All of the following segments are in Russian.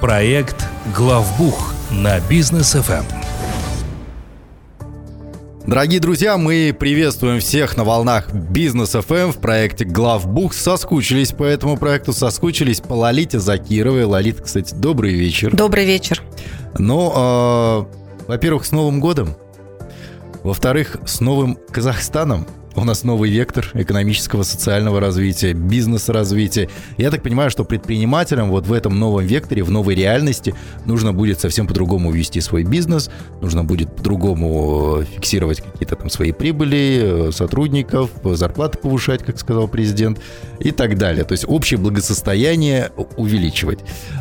Проект «Главбух» на бизнес ФМ. Дорогие друзья, мы приветствуем всех на волнах Бизнес ФМ в проекте Главбух. Соскучились по этому проекту, соскучились по Лолите Закировой. Лолита, кстати, добрый вечер. Добрый вечер. Ну, э, во-первых, с Новым годом. Во-вторых, с новым Казахстаном. У нас новый вектор экономического, социального развития, бизнес-развития. Я так понимаю, что предпринимателям вот в этом новом векторе, в новой реальности нужно будет совсем по-другому вести свой бизнес, нужно будет по-другому фиксировать какие-то там свои прибыли, э, сотрудников, зарплаты повышать, как сказал президент, и так далее. То есть общее благосостояние увеличивать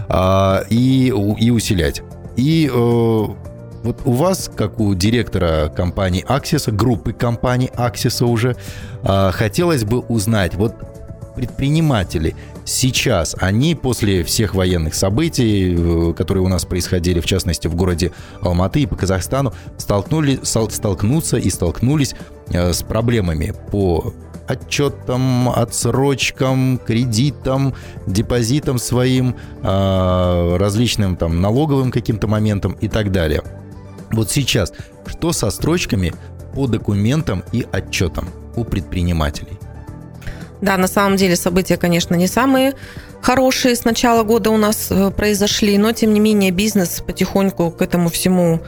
а, и, и усилять. И э, вот у вас, как у директора компании Аксиса, группы компаний Аксиса уже, а, хотелось бы узнать, вот предприниматели сейчас, они после всех военных событий, э, которые у нас происходили, в частности, в городе Алматы и по Казахстану, столкнули, столкнутся и столкнулись э, с проблемами по отчетам, отсрочкам, кредитам, депозитам своим, а, различным там налоговым каким-то моментам и так далее. Вот сейчас, что со строчками по документам и отчетам у предпринимателей? Да, на самом деле события, конечно, не самые хорошие с начала года у нас э, произошли, но тем не менее бизнес потихоньку к этому всему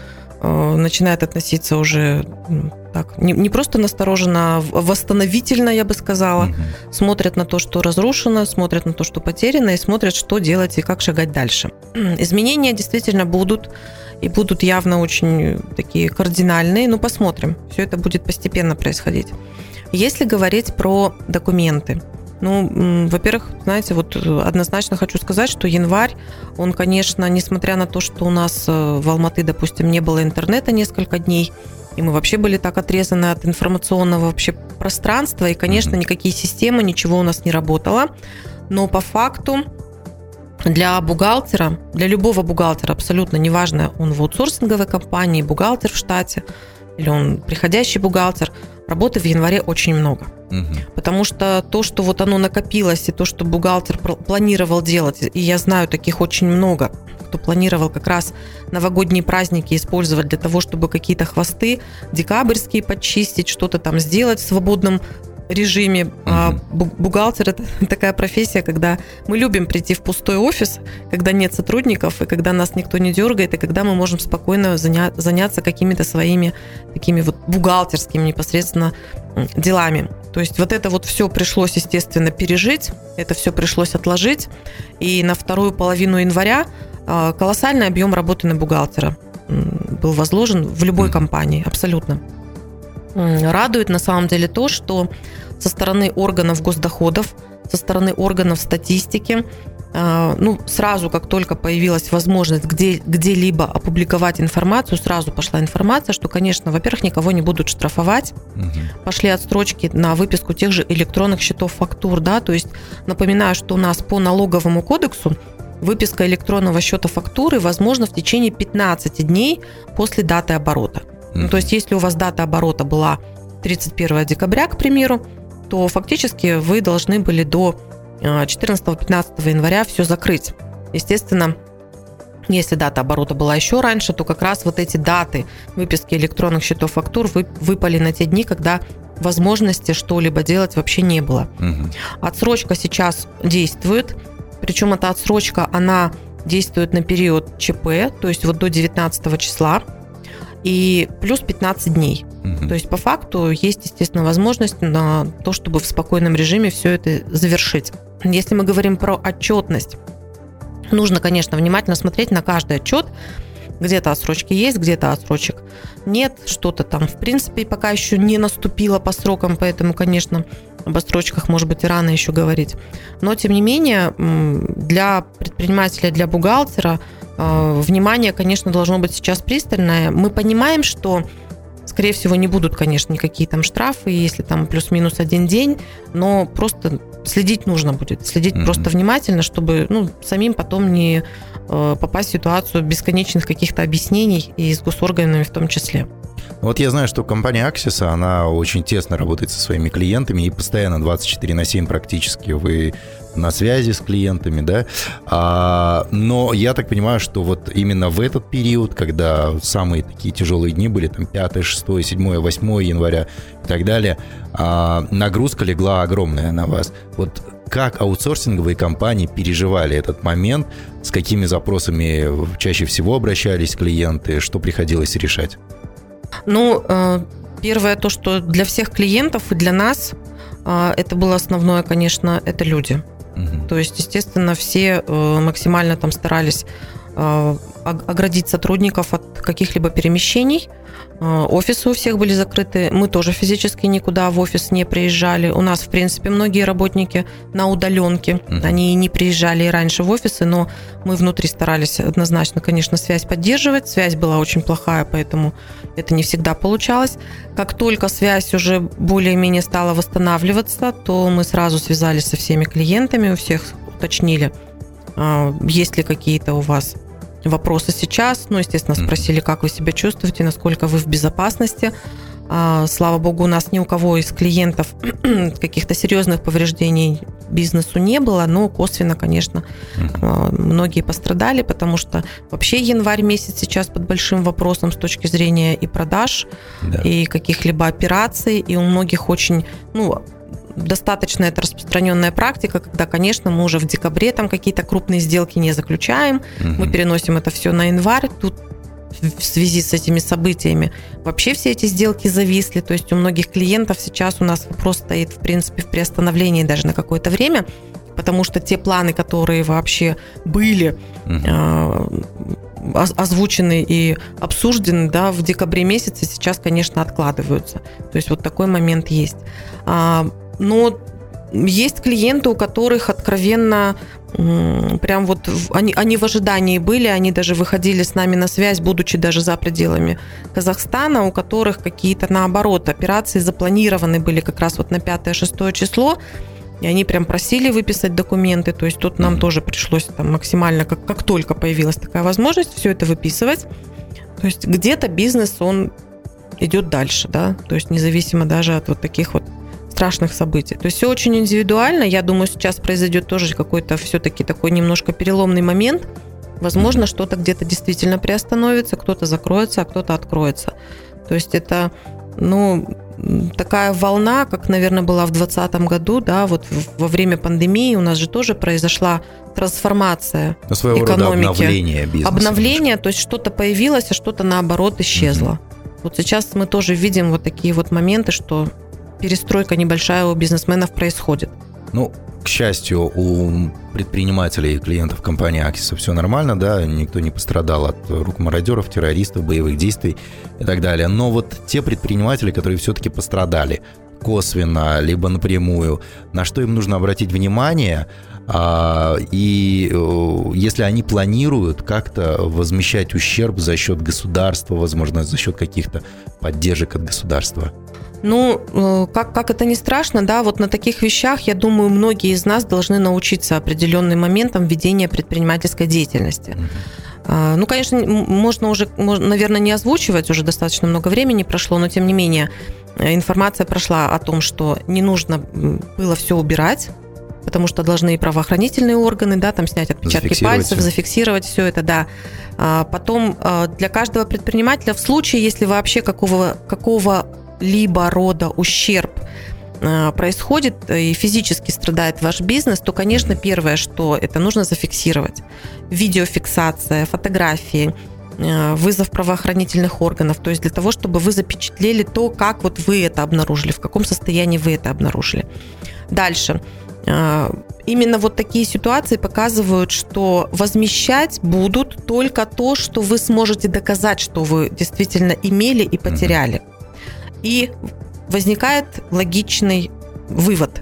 начинает относиться уже так, не, не просто настороженно, а восстановительно, я бы сказала. Угу. Смотрят на то, что разрушено, смотрят на то, что потеряно, и смотрят, что делать и как шагать дальше. Изменения действительно будут и будут явно очень такие кардинальные. Ну, посмотрим. Все это будет постепенно происходить. Если говорить про документы, ну, во-первых, знаете, вот однозначно хочу сказать, что январь, он, конечно, несмотря на то, что у нас э, в Алматы, допустим, не было интернета несколько дней, и мы вообще были так отрезаны от информационного вообще пространства, и, конечно, никакие системы, ничего у нас не работало. Но по факту для бухгалтера, для любого бухгалтера, абсолютно неважно, он в аутсорсинговой компании, бухгалтер в штате, или он приходящий бухгалтер, работы в январе очень много. Угу. Потому что то, что вот оно накопилось, и то, что бухгалтер планировал делать, и я знаю таких очень много, кто планировал как раз новогодние праздники использовать для того, чтобы какие-то хвосты декабрьские подчистить, что-то там сделать в свободном режиме. А бухгалтер это такая профессия, когда мы любим прийти в пустой офис, когда нет сотрудников, и когда нас никто не дергает, и когда мы можем спокойно заня- заняться какими-то своими такими вот бухгалтерскими непосредственно делами. То есть вот это вот все пришлось, естественно, пережить, это все пришлось отложить. И на вторую половину января а, колоссальный объем работы на бухгалтера был возложен в любой компании, абсолютно. Радует на самом деле то, что со стороны органов госдоходов, со стороны органов статистики, а, ну, сразу, как только появилась возможность где, где-либо опубликовать информацию, сразу пошла информация, что, конечно, во-первых, никого не будут штрафовать. Угу. Пошли отстрочки на выписку тех же электронных счетов фактур, да, то есть напоминаю, что у нас по налоговому кодексу выписка электронного счета фактуры возможна в течение 15 дней после даты оборота. Mm-hmm. Ну, то есть, если у вас дата оборота была 31 декабря, к примеру, то фактически вы должны были до 14-15 э, января все закрыть. Естественно, если дата оборота была еще раньше, то как раз вот эти даты выписки электронных счетов фактур вы, выпали на те дни, когда возможности что-либо делать вообще не было. Угу. Отсрочка сейчас действует. Причем эта отсрочка, она действует на период ЧП, то есть вот до 19 числа, и плюс 15 дней. Угу. То есть по факту есть, естественно, возможность на то, чтобы в спокойном режиме все это завершить. Если мы говорим про отчетность, нужно, конечно, внимательно смотреть на каждый отчет, где-то отсрочки есть, где-то отсрочек нет, что-то там, в принципе, пока еще не наступило по срокам, поэтому, конечно, об отсрочках, может быть, и рано еще говорить. Но, тем не менее, для предпринимателя, для бухгалтера внимание, конечно, должно быть сейчас пристальное. Мы понимаем, что Скорее всего, не будут, конечно, никакие там штрафы, если там плюс-минус один день, но просто следить нужно будет. Следить mm-hmm. просто внимательно, чтобы ну, самим потом не э, попасть в ситуацию бесконечных каких-то объяснений и с госорганами в том числе. Вот я знаю, что компания Axis, она очень тесно работает со своими клиентами и постоянно 24 на 7 практически вы на связи с клиентами, да. А, но я так понимаю, что вот именно в этот период, когда самые такие тяжелые дни были, там 5, 6, 7, 8 января и так далее, а, нагрузка легла огромная на вас. Вот как аутсорсинговые компании переживали этот момент, с какими запросами чаще всего обращались клиенты, что приходилось решать? Ну, э, первое то, что для всех клиентов и для нас э, это было основное, конечно, это люди. Угу. То есть, естественно, все э, максимально там старались оградить сотрудников от каких-либо перемещений – Э, офисы у всех были закрыты. Мы тоже физически никуда в офис не приезжали. У нас, в принципе, многие работники на удаленке. Они не приезжали и раньше в офисы, но мы внутри старались однозначно, конечно, связь поддерживать. Связь была очень плохая, поэтому это не всегда получалось. Как только связь уже более-менее стала восстанавливаться, то мы сразу связались со всеми клиентами, у всех уточнили, а, есть ли какие-то у вас вопросы сейчас. Ну, естественно, спросили, как вы себя чувствуете, насколько вы в безопасности. А, слава богу, у нас ни у кого из клиентов каких-то серьезных повреждений бизнесу не было, но косвенно, конечно, а, многие пострадали, потому что вообще январь месяц сейчас под большим вопросом с точки зрения и продаж, да. и каких-либо операций, и у многих очень, ну, достаточно это распространенная практика, когда, конечно, мы уже в декабре там какие-то крупные сделки не заключаем, угу. мы переносим это все на январь, тут в связи с этими событиями вообще все эти сделки зависли, то есть у многих клиентов сейчас у нас вопрос стоит, в принципе, в приостановлении даже на какое-то время, потому что те планы, которые вообще были угу. озвучены и обсуждены да, в декабре месяце, сейчас, конечно, откладываются. То есть вот такой момент есть. А, но есть клиенты, у которых откровенно прям вот они, они в ожидании были, они даже выходили с нами на связь, будучи даже за пределами Казахстана, у которых какие-то наоборот операции запланированы были как раз вот на 5-6 число, и они прям просили выписать документы, то есть тут нам тоже пришлось там максимально, как, как только появилась такая возможность, все это выписывать. То есть где-то бизнес, он идет дальше, да, то есть независимо даже от вот таких вот страшных событий. То есть все очень индивидуально. Я думаю, сейчас произойдет тоже какой-то все-таки такой немножко переломный момент. Возможно, что-то где-то действительно приостановится, кто-то закроется, а кто-то откроется. То есть это, ну, такая волна, как, наверное, была в 2020 году, да, вот во время пандемии у нас же тоже произошла трансформация Но своего экономики. Рода обновление бизнеса. Обновление, то есть что-то появилось, а что-то наоборот исчезло. Угу. Вот сейчас мы тоже видим вот такие вот моменты, что перестройка небольшая у бизнесменов происходит. Ну, к счастью, у предпринимателей и клиентов компании Аксиса все нормально, да, никто не пострадал от рук мародеров, террористов, боевых действий и так далее. Но вот те предприниматели, которые все-таки пострадали косвенно, либо напрямую, на что им нужно обратить внимание, а, и э, если они планируют как-то возмещать ущерб за счет государства, возможно, за счет каких-то поддержек от государства? Ну, э, как, как это не страшно, да, вот на таких вещах, я думаю, многие из нас должны научиться определенным моментам ведения предпринимательской деятельности. А, ну, конечно, можно уже, наверное, не озвучивать, уже достаточно много времени прошло, но тем не менее э, информация прошла о том, что не нужно было все убирать, потому что должны и правоохранительные органы, да, там снять отпечатки пальцев, зафиксировать все это, да. А потом э, для каждого предпринимателя в случае, если вообще какого, какого либо рода ущерб э, происходит и физически страдает ваш бизнес, то, конечно, первое, что это нужно зафиксировать. Видеофиксация, фотографии, э, вызов правоохранительных органов, то есть для того, чтобы вы запечатлели то, как вот вы это обнаружили, в каком состоянии вы это обнаружили. Дальше. Э, именно вот такие ситуации показывают, что возмещать будут только то, что вы сможете доказать, что вы действительно имели и потеряли. И возникает логичный вывод.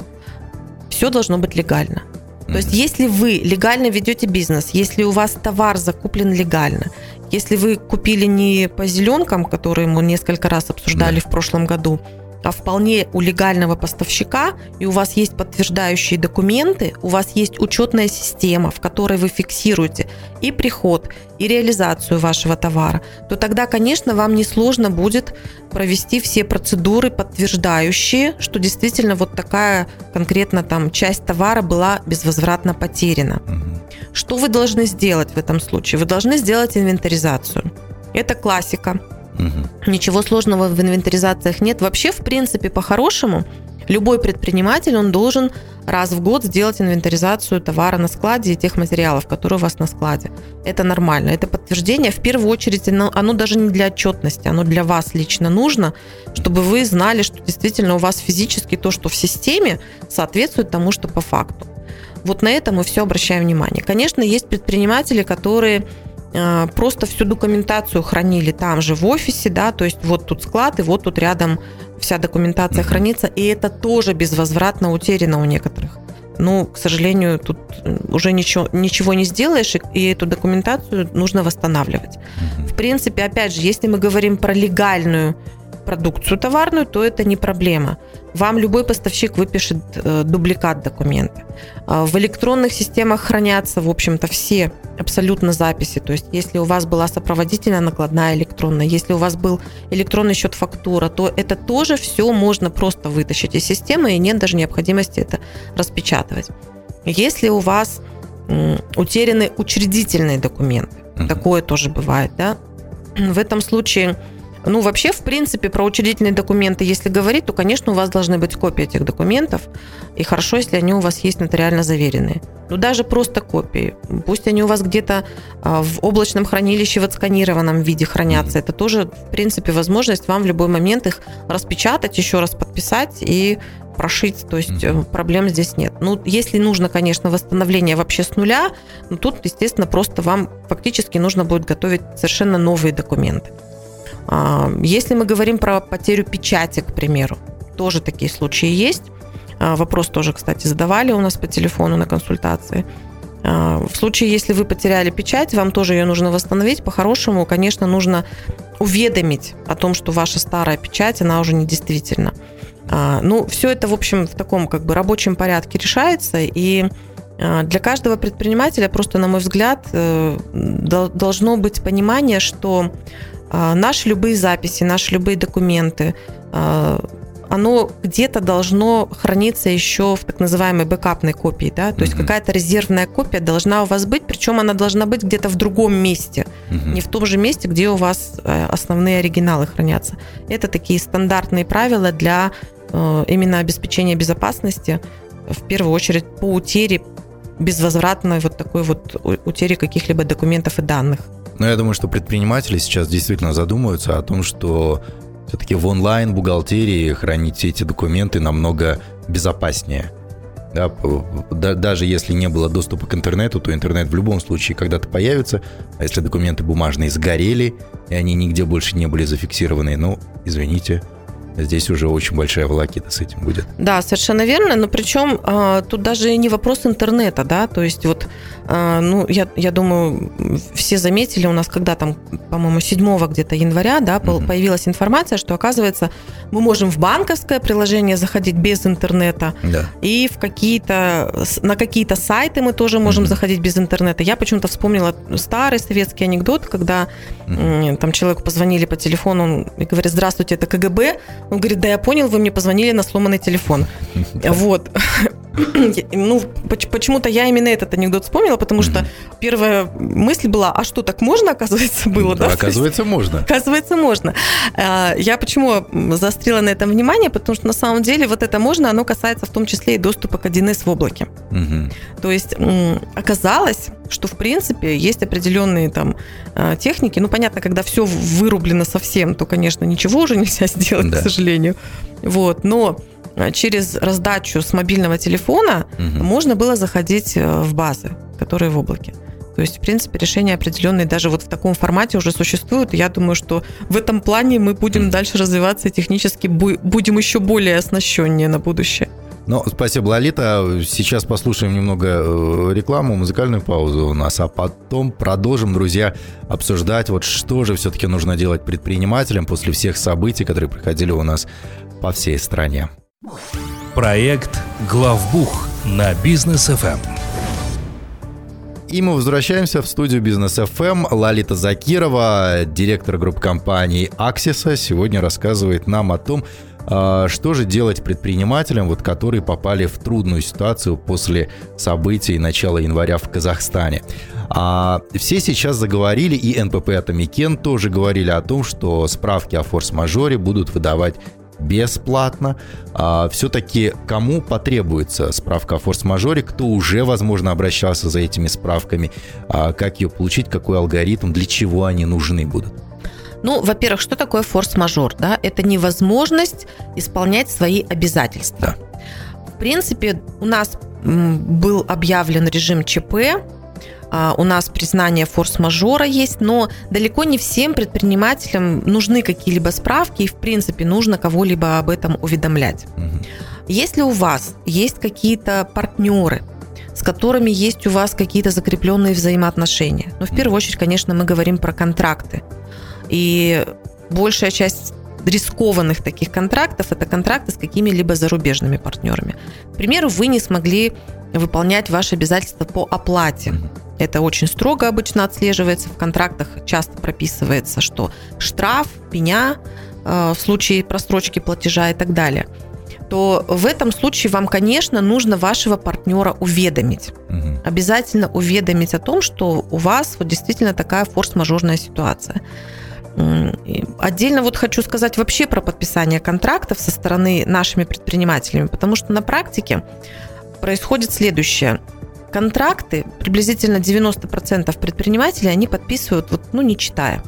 Все должно быть легально. То есть, если вы легально ведете бизнес, если у вас товар закуплен легально, если вы купили не по зеленкам, которые мы несколько раз обсуждали да. в прошлом году, вполне у легального поставщика, и у вас есть подтверждающие документы, у вас есть учетная система, в которой вы фиксируете и приход, и реализацию вашего товара, то тогда, конечно, вам несложно будет провести все процедуры, подтверждающие, что действительно вот такая конкретно там часть товара была безвозвратно потеряна. Что вы должны сделать в этом случае? Вы должны сделать инвентаризацию. Это классика. Угу. Ничего сложного в инвентаризациях нет. Вообще, в принципе, по-хорошему, любой предприниматель, он должен раз в год сделать инвентаризацию товара на складе и тех материалов, которые у вас на складе. Это нормально. Это подтверждение. В первую очередь, оно, даже не для отчетности, оно для вас лично нужно, чтобы вы знали, что действительно у вас физически то, что в системе, соответствует тому, что по факту. Вот на это мы все обращаем внимание. Конечно, есть предприниматели, которые просто всю документацию хранили там же в офисе, да, то есть вот тут склад, и вот тут рядом вся документация хранится, и это тоже безвозвратно утеряно у некоторых. Ну, к сожалению, тут уже ничего, ничего не сделаешь, и эту документацию нужно восстанавливать. В принципе, опять же, если мы говорим про легальную продукцию товарную, то это не проблема. Вам любой поставщик выпишет э, дубликат документа. А в электронных системах хранятся, в общем-то, все абсолютно записи. То есть, если у вас была сопроводительная накладная электронная, если у вас был электронный счет фактура, то это тоже все можно просто вытащить из системы, и нет даже необходимости это распечатывать. Если у вас утеряны учредительные документы, такое тоже бывает, да, в этом случае ну, вообще, в принципе, про учредительные документы, если говорить, то, конечно, у вас должны быть копии этих документов. И хорошо, если они у вас есть нотариально заверенные. Ну, даже просто копии. Пусть они у вас где-то а, в облачном хранилище в отсканированном виде хранятся. Это тоже, в принципе, возможность вам в любой момент их распечатать, еще раз подписать и прошить, то есть mm проблем здесь нет. Ну, если нужно, конечно, восстановление вообще с нуля, ну, тут, естественно, просто вам фактически нужно будет готовить совершенно новые документы. А, если мы говорим про потерю печати, к примеру, тоже такие случаи есть. А, вопрос тоже, кстати, задавали у нас по телефону на консультации. А, в случае, если вы потеряли печать, вам тоже ее нужно восстановить. По-хорошему, конечно, нужно уведомить о том, что ваша старая печать, она уже недействительна. Ну, все это, в общем, в таком как бы рабочем порядке решается, и для каждого предпринимателя просто, на мой взгляд, э, должно быть понимание, что наши любые записи, наши любые документы, а, оно где-то должно храниться еще в так называемой бэкапной копии, да, то есть uh-huh. какая-то резервная копия должна у вас быть, причем она должна быть где-то в другом месте, uh-huh. не в том же месте, где у вас э, основные оригиналы хранятся. Это такие стандартные правила для э, именно обеспечения безопасности, в первую очередь по утере безвозвратной вот такой вот утере каких-либо документов и данных. Но я думаю, что предприниматели сейчас действительно задумываются о том, что все-таки в онлайн-бухгалтерии хранить все эти документы намного безопаснее. Да, даже если не было доступа к интернету, то интернет в любом случае когда-то появится. А если документы бумажные сгорели, и они нигде больше не были зафиксированы, ну, извините, здесь уже очень большая волокита с этим будет. Да, совершенно верно, но причем а, тут даже не вопрос интернета, да, то есть вот, а, ну, я, я думаю, все заметили, у нас когда там, по-моему, 7 где-то января, да, mm-hmm. появилась информация, что, оказывается, мы можем в банковское приложение заходить без интернета, да. и в какие-то, на какие-то сайты мы тоже можем mm-hmm. заходить без интернета. Я почему-то вспомнила старый советский анекдот, когда mm-hmm. там человеку позвонили по телефону и говорит, здравствуйте, это КГБ, он говорит, да я понял, вы мне позвонили на сломанный телефон. Вот. Ну, почему-то я именно этот анекдот вспомнила, потому что первая мысль была, а что, так можно, оказывается, было, да? Оказывается, можно. Оказывается, можно. А, я почему заострила на этом внимание, потому что на самом деле вот это можно, оно касается в том числе и доступа к 1С в облаке. То есть оказалось, что в принципе есть определенные там а, техники. Ну, понятно, когда все вырублено совсем, то, конечно, ничего уже нельзя сделать, да. к сожалению. Вот, но через раздачу с мобильного телефона угу. можно было заходить э, в базы, которые в облаке. То есть, в принципе, решения определенные даже вот в таком формате уже существуют. Я думаю, что в этом плане мы будем дальше развиваться и технически будем еще более оснащеннее на будущее. Ну, спасибо, Лолита. Сейчас послушаем немного э, рекламу, музыкальную паузу у нас, а потом продолжим, друзья, обсуждать, вот что же все-таки нужно делать предпринимателям после всех событий, которые проходили у нас по всей стране. Проект «Главбух» на бизнес FM. И мы возвращаемся в студию Бизнес FM. Лалита Закирова, директор группы компаний Аксиса, сегодня рассказывает нам о том, а, что же делать предпринимателям, вот, которые попали в трудную ситуацию после событий начала января в Казахстане? А все сейчас заговорили, и НПП Атамекен тоже говорили о том, что справки о форс-мажоре будут выдавать бесплатно. А, все-таки кому потребуется справка о форс-мажоре, кто уже, возможно, обращался за этими справками, а, как ее получить, какой алгоритм, для чего они нужны будут? Ну, во-первых, что такое форс-мажор? Да? Это невозможность исполнять свои обязательства. Да. В принципе, у нас был объявлен режим ЧП, у нас признание форс-мажора есть, но далеко не всем предпринимателям нужны какие-либо справки, и в принципе нужно кого-либо об этом уведомлять. Угу. Если у вас есть какие-то партнеры, с которыми есть у вас какие-то закрепленные взаимоотношения, ну, в первую очередь, конечно, мы говорим про контракты. И большая часть рискованных таких контрактов это контракты с какими-либо зарубежными партнерами. К примеру, вы не смогли выполнять ваши обязательства по оплате. Это очень строго обычно отслеживается. В контрактах часто прописывается, что штраф, пеня э, в случае просрочки платежа и так далее то в этом случае вам, конечно, нужно вашего партнера уведомить. Угу. Обязательно уведомить о том, что у вас вот действительно такая форс-мажорная ситуация. Отдельно вот хочу сказать вообще про подписание контрактов со стороны нашими предпринимателями, потому что на практике происходит следующее. Контракты, приблизительно 90% предпринимателей, они подписывают, вот, ну, не читая.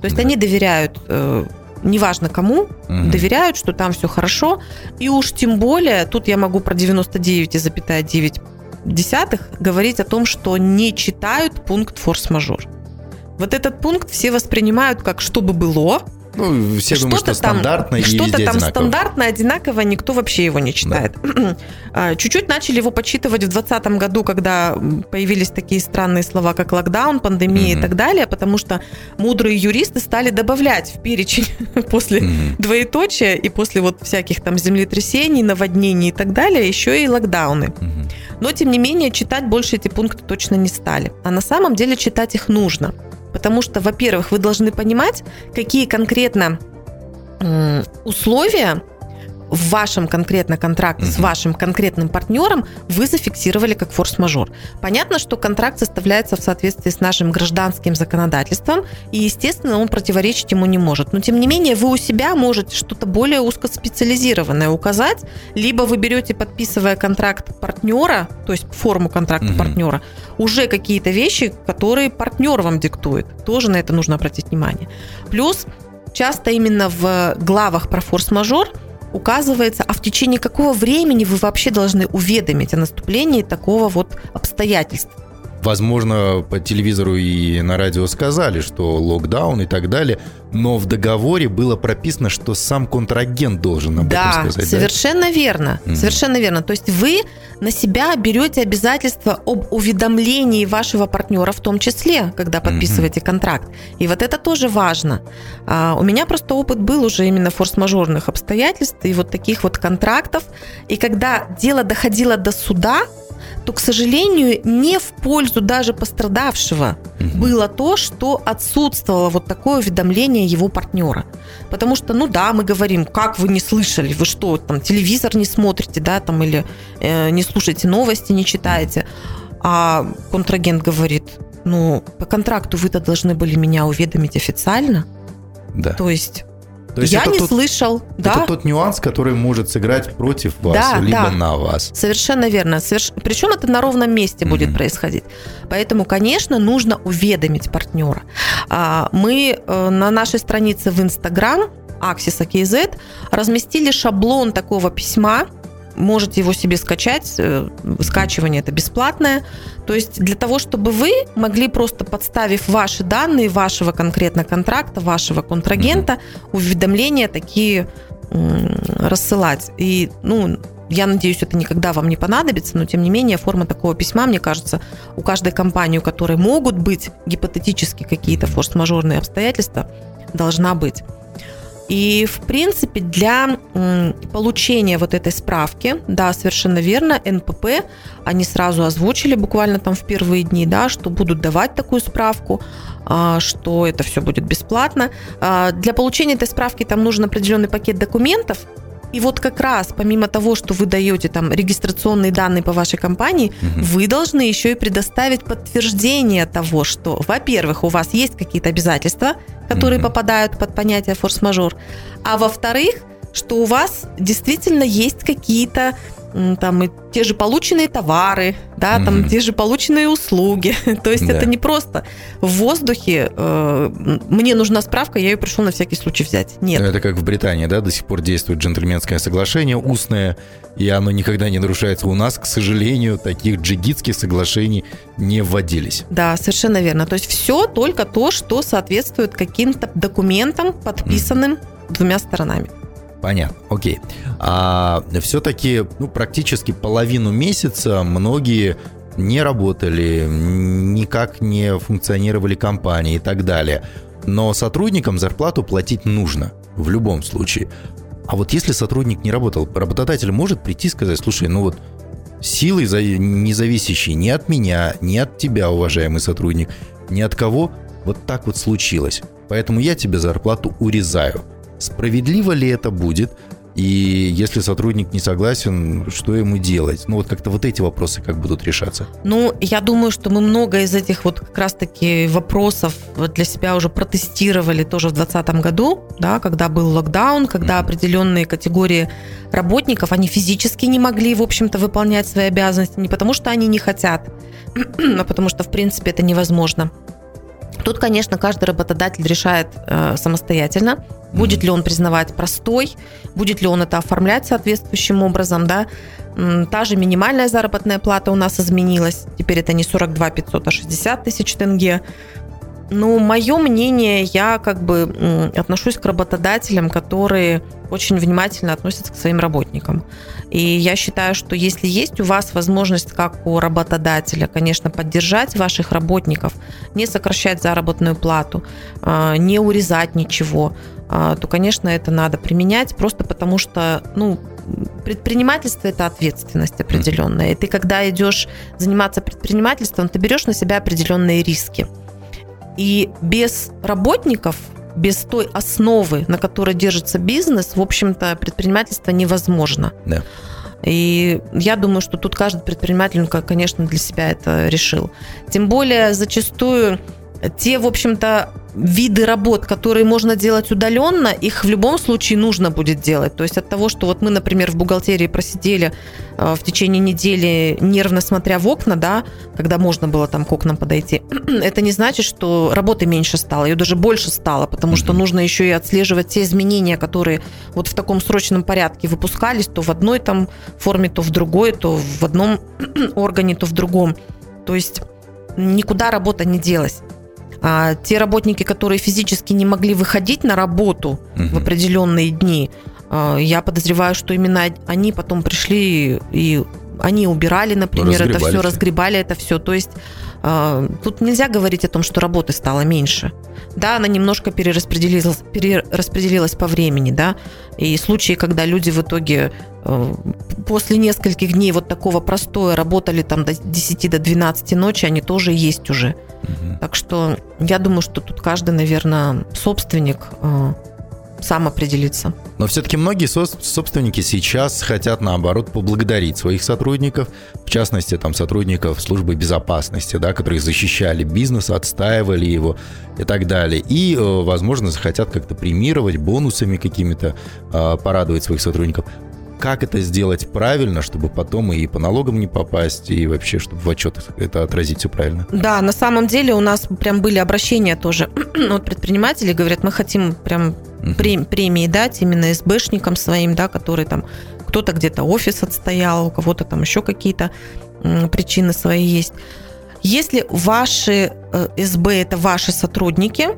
То есть да. они доверяют э, неважно кому, угу. доверяют, что там все хорошо. И уж тем более, тут я могу про 99,9 десятых говорить о том, что не читают пункт форс-мажор. Вот этот пункт все воспринимают как «чтобы было», ну, все что думают, что стандартно и Что-то там одинаково. стандартно, одинаково, никто вообще его не читает. Да. Чуть-чуть начали его почитывать в 2020 году, когда появились такие странные слова, как локдаун, пандемия mm-hmm. и так далее, потому что мудрые юристы стали добавлять в перечень после mm-hmm. двоеточия и после вот всяких там землетрясений, наводнений и так далее, еще и локдауны. Mm-hmm. Но, тем не менее, читать больше эти пункты точно не стали. А на самом деле читать их нужно. Потому что, во-первых, вы должны понимать, какие конкретно условия в вашем конкретно контракте с вашим конкретным партнером вы зафиксировали как форс-мажор. Понятно, что контракт составляется в соответствии с нашим гражданским законодательством, и, естественно, он противоречить ему не может. Но, тем не менее, вы у себя можете что-то более узкоспециализированное указать, либо вы берете, подписывая контракт партнера, то есть форму контракта угу. партнера, уже какие-то вещи, которые партнер вам диктует. Тоже на это нужно обратить внимание. Плюс часто именно в главах про форс-мажор – указывается, а в течение какого времени вы вообще должны уведомить о наступлении такого вот обстоятельства. Возможно, по телевизору и на радио сказали, что локдаун и так далее, но в договоре было прописано, что сам контрагент должен об да, этом сказать. Совершенно да, верно. Mm-hmm. Совершенно верно. То есть вы на себя берете обязательство об уведомлении вашего партнера, в том числе, когда подписываете mm-hmm. контракт. И вот это тоже важно. А, у меня просто опыт был уже именно форс-мажорных обстоятельств и вот таких вот контрактов. И когда дело доходило до суда, то, к сожалению, не в пользу даже пострадавшего угу. было то, что отсутствовало вот такое уведомление его партнера. Потому что, ну да, мы говорим, как вы не слышали, вы что, там, телевизор не смотрите, да, там, или э, не слушаете новости, не читаете. А контрагент говорит, ну, по контракту вы-то должны были меня уведомить официально. Да. То есть то есть я не тот, слышал. Да? Это тот нюанс, который может сыграть против вас, да, либо да. на вас. Совершенно верно. Соверш... Причем это на ровном месте mm-hmm. будет происходить. Поэтому, конечно, нужно уведомить партнера. А, мы э, на нашей странице в Инстаграм Axis KZ разместили шаблон такого письма, можете его себе скачать. Э, скачивание это бесплатное. То есть для того, чтобы вы могли просто подставив ваши данные вашего конкретно контракта, вашего контрагента, уведомления такие рассылать. И, ну, я надеюсь, это никогда вам не понадобится, но тем не менее форма такого письма, мне кажется, у каждой компании, у которой могут быть гипотетически какие-то форс-мажорные обстоятельства, должна быть. И, в принципе, для получения вот этой справки, да, совершенно верно, НПП, они сразу озвучили буквально там в первые дни, да, что будут давать такую справку, а, что это все будет бесплатно. А, для получения этой справки там нужен определенный пакет документов, и вот как раз, помимо того, что вы даете там регистрационные данные по вашей компании, угу. вы должны еще и предоставить подтверждение того, что, во-первых, у вас есть какие-то обязательства, которые угу. попадают под понятие форс-мажор, а во-вторых, что у вас действительно есть какие-то там и те же полученные товары, да, mm-hmm. там те же полученные услуги. То есть да. это не просто в воздухе. Э, мне нужна справка, я ее пришел на всякий случай взять. Нет. Это как в Британии, да, до сих пор действует джентльменское соглашение устное, и оно никогда не нарушается. У нас, к сожалению, таких джигитских соглашений не вводились. Да, совершенно верно. То есть все только то, что соответствует каким-то документам, подписанным mm-hmm. двумя сторонами. Понятно, окей. А все-таки ну, практически половину месяца многие не работали, никак не функционировали компании и так далее. Но сотрудникам зарплату платить нужно в любом случае. А вот если сотрудник не работал, работодатель может прийти и сказать, слушай, ну вот силой, не ни от меня, ни от тебя, уважаемый сотрудник, ни от кого, вот так вот случилось. Поэтому я тебе зарплату урезаю. Справедливо ли это будет? И если сотрудник не согласен, что ему делать? Ну вот как-то вот эти вопросы как будут решаться? Ну, я думаю, что мы много из этих вот как раз-таки вопросов для себя уже протестировали тоже в 2020 году, да, когда был локдаун, когда определенные категории работников, они физически не могли, в общем-то, выполнять свои обязанности, не потому что они не хотят, а потому что, в принципе, это невозможно. Тут, конечно, каждый работодатель решает э, самостоятельно, будет mm-hmm. ли он признавать простой, будет ли он это оформлять соответствующим образом, да. Та же минимальная заработная плата у нас изменилась. Теперь это не 42 500, а 60 тысяч тенге. Ну, мое мнение, я как бы отношусь к работодателям, которые очень внимательно относятся к своим работникам. И я считаю, что если есть у вас возможность, как у работодателя, конечно, поддержать ваших работников, не сокращать заработную плату, а, не урезать ничего, а, то, конечно, это надо применять, просто потому что, ну, предпринимательство это ответственность определенная. И ты, когда идешь заниматься предпринимательством, ты берешь на себя определенные риски. И без работников, без той основы, на которой держится бизнес, в общем-то, предпринимательство невозможно. Да. И я думаю, что тут каждый предприниматель, конечно, для себя это решил. Тем более зачастую те, в общем-то, виды работ, которые можно делать удаленно, их в любом случае нужно будет делать. То есть от того, что вот мы, например, в бухгалтерии просидели э, в течение недели, нервно смотря в окна, да, когда можно было там к окнам подойти, это не значит, что работы меньше стало, ее даже больше стало, потому что нужно еще и отслеживать те изменения, которые вот в таком срочном порядке выпускались, то в одной там форме, то в другой, то в одном органе, то в другом. То есть никуда работа не делась. А, те работники, которые физически не могли выходить на работу угу. в определенные дни, а, я подозреваю, что именно они потом пришли и они убирали, например, это все, разгребали это все. То есть э, тут нельзя говорить о том, что работы стало меньше. Да, она немножко перераспределилась, перераспределилась по времени, да. И случаи, когда люди в итоге э, после нескольких дней вот такого простоя работали там до 10 до 12 ночи, они тоже есть уже. Угу. Так что я думаю, что тут каждый, наверное, собственник э, сам определиться. Но все-таки многие собственники сейчас хотят, наоборот, поблагодарить своих сотрудников, в частности, там, сотрудников службы безопасности, да, которые защищали бизнес, отстаивали его и так далее. И, э, возможно, захотят как-то премировать бонусами какими-то, э, порадовать своих сотрудников как это сделать правильно, чтобы потом и по налогам не попасть, и вообще, чтобы в отчет это отразить все правильно? Да, на самом деле у нас прям были обращения тоже от предпринимателей, говорят, мы хотим прям uh-huh. премии дать именно СБшникам своим, да, которые там кто-то где-то офис отстоял, у кого-то там еще какие-то причины свои есть. Если ваши э, СБ это ваши сотрудники,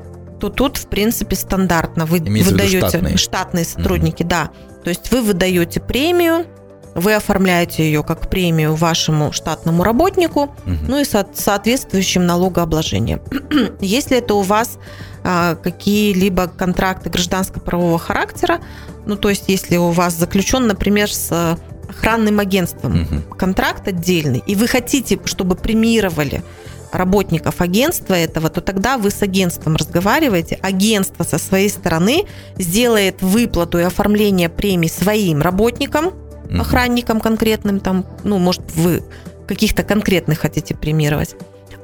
то тут, в принципе, стандартно вы Имеется выдаете штатные. штатные сотрудники, угу. да. То есть вы выдаете премию, вы оформляете ее как премию вашему штатному работнику, Мгм. ну и со- соответствующим налогообложением. Если это у вас а, какие-либо контракты гражданско-правового характера, ну то есть если у вас заключен, например, с охранным агентством Мгм. контракт отдельный, и вы хотите, чтобы премировали работников агентства этого, то тогда вы с агентством разговариваете, агентство со своей стороны сделает выплату и оформление премий своим работникам, охранникам конкретным, там, ну, может, вы каких-то конкретных хотите премировать.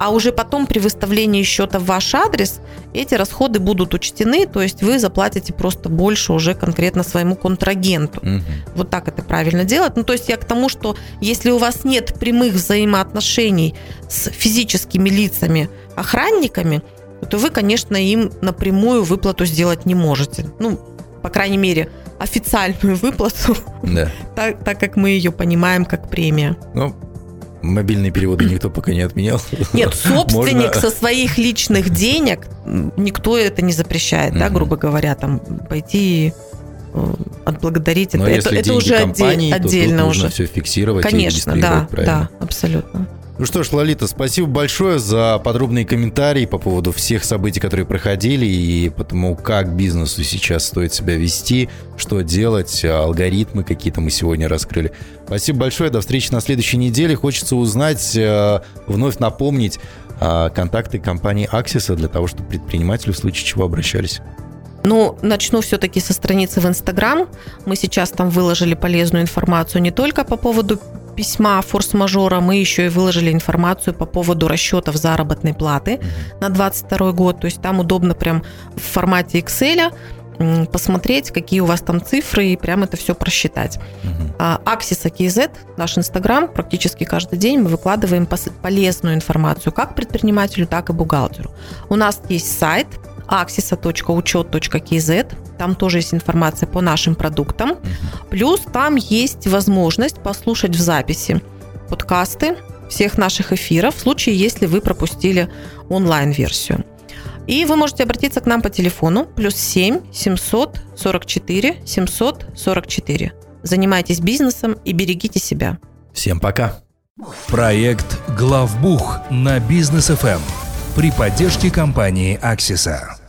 А уже потом при выставлении счета в ваш адрес эти расходы будут учтены, то есть вы заплатите просто больше уже конкретно своему контрагенту. Мгм. Вот так это правильно делать. Ну, то есть я к тому, что если у вас нет прямых взаимоотношений с физическими лицами, охранниками, то вы, конечно, им напрямую выплату сделать не можете. Ну, по крайней мере, официальную выплату, Да. так, так как мы ее понимаем как премия. Ну, мобильные переводы никто пока не отменял. Нет, собственник Можно- со своих личных денег, никто это не запрещает, да, грубо говоря, там пойти и, э, отблагодарить. Но это, если это, это деньги уже компании, то тут отдельно нужно уже. все фиксировать и Конечно, да, регистрировать правильно. да, абсолютно. Ну что ж, Лолита, спасибо большое за подробные комментарии по поводу всех событий, которые проходили, и по тому, как бизнесу сейчас стоит себя вести, что делать, алгоритмы какие-то мы сегодня раскрыли. Спасибо большое, до встречи на следующей неделе. Хочется узнать, э, вновь напомнить э, контакты компании Аксиса для того, чтобы предприниматели в случае чего обращались. Ну, начну все-таки со страницы в Инстаграм. Мы сейчас там выложили полезную информацию не только по поводу письма форс-мажора, мы еще и выложили информацию по поводу расчетов заработной платы на 22 год. То есть там удобно прям в формате Excel посмотреть, какие у вас там цифры, и прям это все просчитать. А, Axis KZ, наш Инстаграм, практически каждый день мы выкладываем полезную информацию как предпринимателю, так и бухгалтеру. У нас есть сайт axisa.учет.kz, там тоже есть информация по нашим продуктам, плюс там есть возможность послушать в записи подкасты всех наших эфиров в случае, если вы пропустили онлайн-версию. И вы можете обратиться к нам по телефону плюс 7 744 744. Занимайтесь бизнесом и берегите себя. Всем пока. Проект «Главбух» на Бизнес ФМ при поддержке компании «Аксиса».